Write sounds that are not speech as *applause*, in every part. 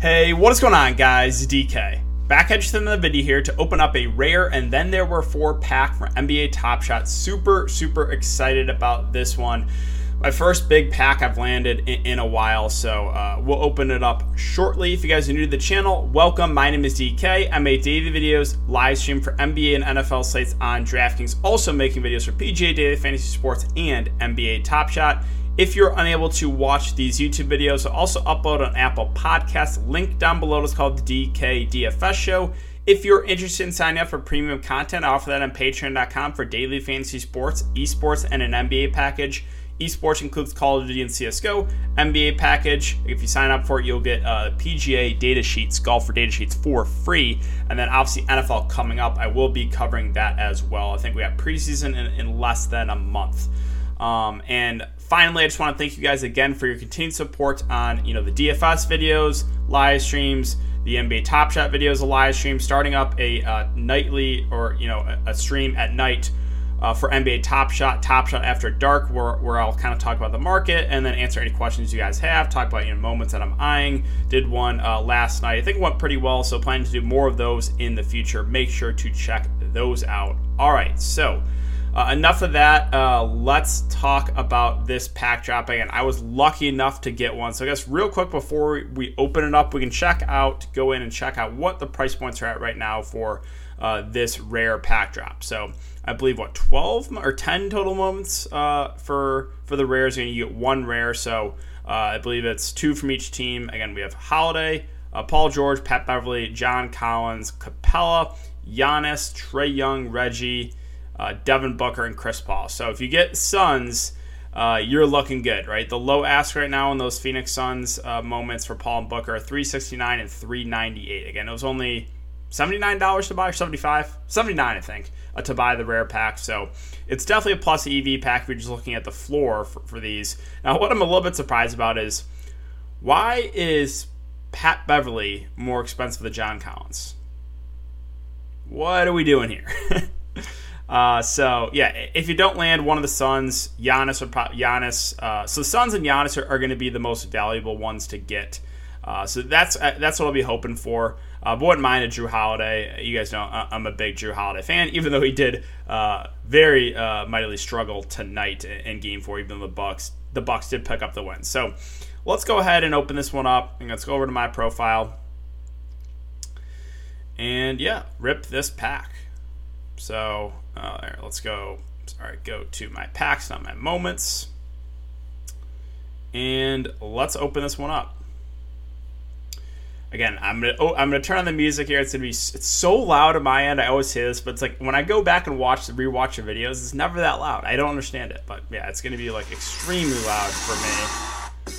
Hey, what is going on, guys? DK. Back at you in the video here to open up a rare and then there were four pack from NBA Top Shot. Super, super excited about this one. My first big pack I've landed in, in a while, so uh, we'll open it up shortly. If you guys are new to the channel, welcome. My name is DK. I make daily videos, live stream for NBA and NFL sites on DraftKings, also making videos for PGA Daily Fantasy Sports and NBA Top Shot. If you're unable to watch these YouTube videos, also upload an Apple Podcast. Link down below is called the DK DFS Show. If you're interested in signing up for premium content, I offer that on patreon.com for daily fantasy sports, esports, and an NBA package. Esports includes Call of Duty and CSGO. NBA package, if you sign up for it, you'll get uh, PGA data sheets, golfer data sheets for free. And then obviously NFL coming up, I will be covering that as well. I think we have preseason in, in less than a month. Um, and finally, I just want to thank you guys again for your continued support on you know the DFS videos, live streams, the NBA Top Shot videos, a live stream, starting up a uh, nightly or you know a, a stream at night. Uh, for NBA Top Shot, Top Shot After Dark, where, where I'll kind of talk about the market and then answer any questions you guys have. Talk about you know moments that I'm eyeing. Did one uh, last night. I think it went pretty well, so planning to do more of those in the future. Make sure to check those out. All right, so uh, enough of that. Uh, let's talk about this pack dropping. And I was lucky enough to get one. So I guess real quick before we open it up, we can check out, go in and check out what the price points are at right now for uh, this rare pack drop. So I believe what 12 or 10 total moments uh, for for the rares. And you get one rare. So uh, I believe it's two from each team. Again, we have Holiday, uh, Paul George, Pat Beverley, John Collins, Capela, Giannis, Trae Young, Reggie uh, Devin Booker, and Chris Paul. So if you get Suns, uh, you're looking good, right? The low ask right now in those Phoenix Suns uh, moments for Paul and Booker are 369 and 398. Again, it was only $79 to buy or 75 79 I think, uh, to buy the rare pack. So it's definitely a plus EV pack if you're just looking at the floor for, for these. Now, what I'm a little bit surprised about is why is Pat Beverley more expensive than John Collins? What are we doing here? *laughs* Uh, so yeah, if you don't land one of the Suns, Giannis probably Giannis. Uh, so the Suns and Giannis are, are going to be the most valuable ones to get. Uh, so that's uh, that's what I'll be hoping for. Uh, but wouldn't mind a Jrue Holiday. You guys know I'm a big Jrue Holiday fan, *laughs* even though he did uh, very uh, mightily struggle tonight in Game Four. Even though the Bucks the Bucks did pick up the win. So let's go ahead and open this one up, and let's go over to my profile. And yeah, rip this pack. So uh, let's go. Sorry, go to my packs, not my moments. And let's open this one up. Again, I'm gonna oh, I'm gonna turn on the music here. It's gonna be it's so loud on my end. I always say this, but it's like when I go back and watch the rewatch the videos, it's never that loud. I don't understand it, but yeah, it's gonna be like extremely loud for me.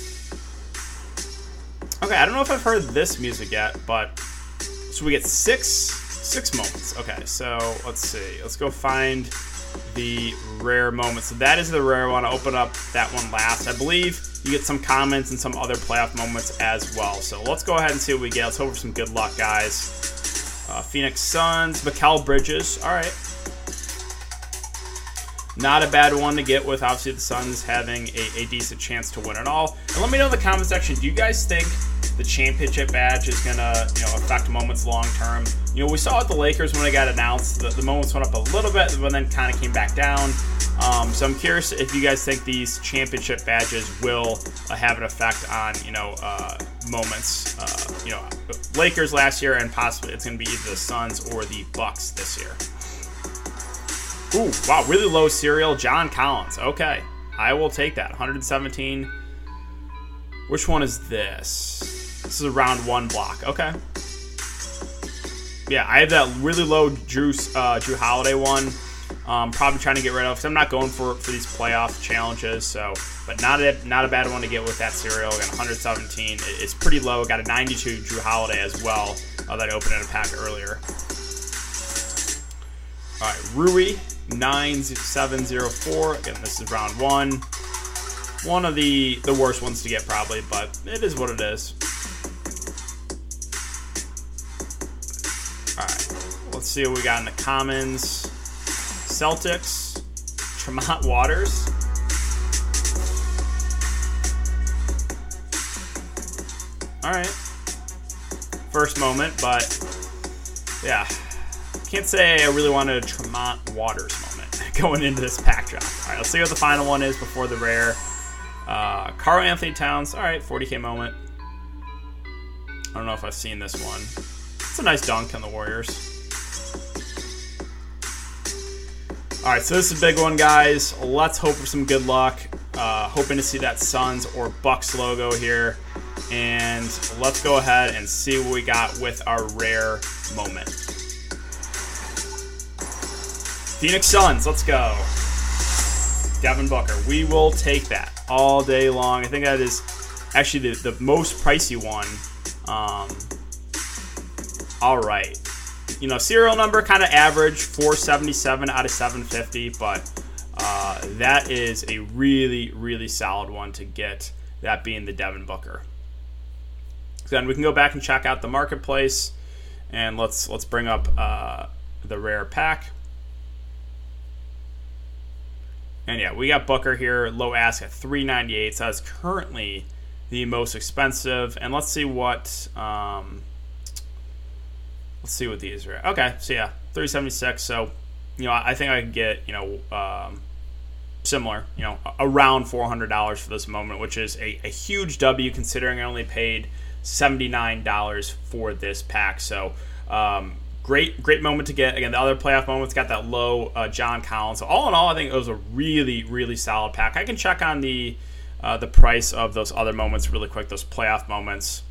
Okay, I don't know if I've heard this music yet, but so we get six six moments. Okay, so let's see. Let's go find the rare moments. So that is the rare one. I'll open up that one last. I believe you get some comments and some other playoff moments as well. So let's go ahead and see what we get. Let's hope for some good luck, guys. Uh, Phoenix Suns, Mikal Bridges. All right. Not a bad one to get with obviously the Suns having a, a decent chance to win it all. And let me know in the comment section, do you guys think the championship badge is gonna, you know, affect moments long term? You know, we saw at the Lakers when it got announced, the, the moments went up a little bit, but then kind of came back down. Um, so I'm curious if you guys think these championship badges will uh, have an effect on, you know, uh, moments. Uh, you know, Lakers last year, and possibly it's going to be either the Suns or the Bucks this year. Ooh, wow, really low serial. John Collins. Okay, I will take that. 117. Which one is this? This is a round one block. Okay. Yeah, I have that really low Jrue uh, Jrue Holiday one. Um, probably trying to get rid of because I'm not going for for these playoff challenges. So, but not a not a bad one to get with that serial. Got 117. It's pretty low. Got a 92 Jrue Holiday as well uh, that I opened in a pack earlier. All right, Rui 9704. Again, this is round one. One of the, the worst ones to get, probably, but it is what it is. Let's see what we got in the commons. Celtics, Tremont Waters. Alright. first moment, but yeah, can't say I really wanted a Tremont Waters moment *laughs* going into this pack drop. All right, let's see what the final one is before the rare. Uh, Karl-Anthony Towns, all right, 40k moment. I don't know if I've seen this one. It's a nice dunk on the Warriors. All right, so this is a big one, guys. Let's hope for some good luck. Uh, hoping to see that Suns or Bucks logo here. And let's go ahead and see what we got with our rare moment. Phoenix Suns, let's go. Devin Booker, we will take that all day long. I think that is actually the, the most pricey one. Um, all right. You know, serial number kind of average, 477 out of 750, but uh, that is a really, really solid one to get, that being the Devin Booker. Then we can go back and check out the marketplace, and let's let's bring up uh, the rare pack. And yeah, we got Booker here, low ask at 398. So that's currently the most expensive. And let's see what um, let's see what these are. Okay, so yeah, 376. So you know, I think I could get you know um, similar, you know, around $400 for this moment, which is a, a huge W considering I only paid $79 for this pack. So um, great great moment to get. Again, the other playoff moments got that low uh, John Collins. So all in all, I think it was a really really solid pack. I can check on the uh, the price of those other moments really quick. Those playoff moments.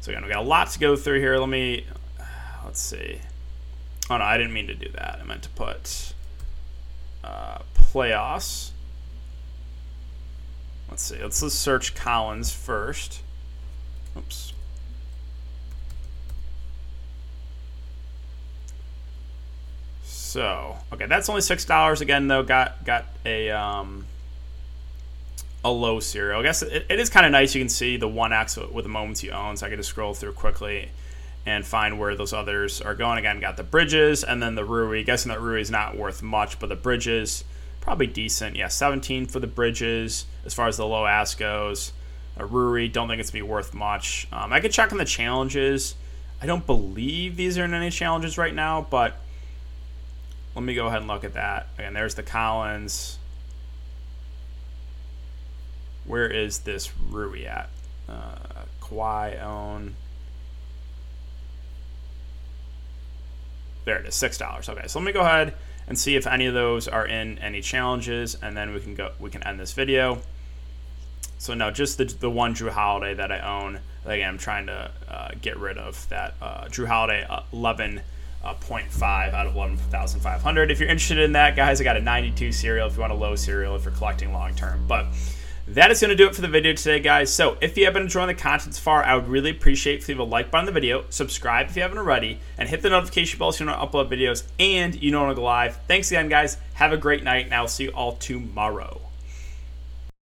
So again, we got a lot to go through here. Let me let's see. Oh no, I didn't mean to do that. I meant to put uh, playoffs. Let's see. Let's, let's search Collins first. Oops. So okay, that's only six dollars again though. Got got a um, a low serial. I guess it, it is kind of nice. You can see the one X with the moments you own. So I can just scroll through quickly and find where those others are going. Again, got the bridges and then the Rui. Guessing that Rui is not worth much, but the bridges probably decent. Yeah, 17 for the bridges as far as the low ask goes. A Rui, don't think it's gonna be worth much. Um, I could check on the challenges. I don't believe these are in any challenges right now, but let me go ahead and look at that. Again, there's the Collins. Where is this Rui at? Uh, Kawhi own. There it is, six dollars. Okay, so let me go ahead and see if any of those are in any challenges, and then we can go. We can end this video. So no, just the the one Jrue Holiday that I own. Again, I'm trying to uh, get rid of that uh, Jrue Holiday uh, 11 uh, 0.5 out of 11,500. If you're interested in that, guys, I got a 92 serial if you want a low serial if you're collecting long term. But that is going to do it for the video today, guys. So if you have been enjoying the content so far, I would really appreciate if you leave a like button on the video, subscribe if you haven't already, and hit the notification bell so you don't upload videos and you know when I go live. Thanks again, guys. Have a great night, and I'll see you all tomorrow.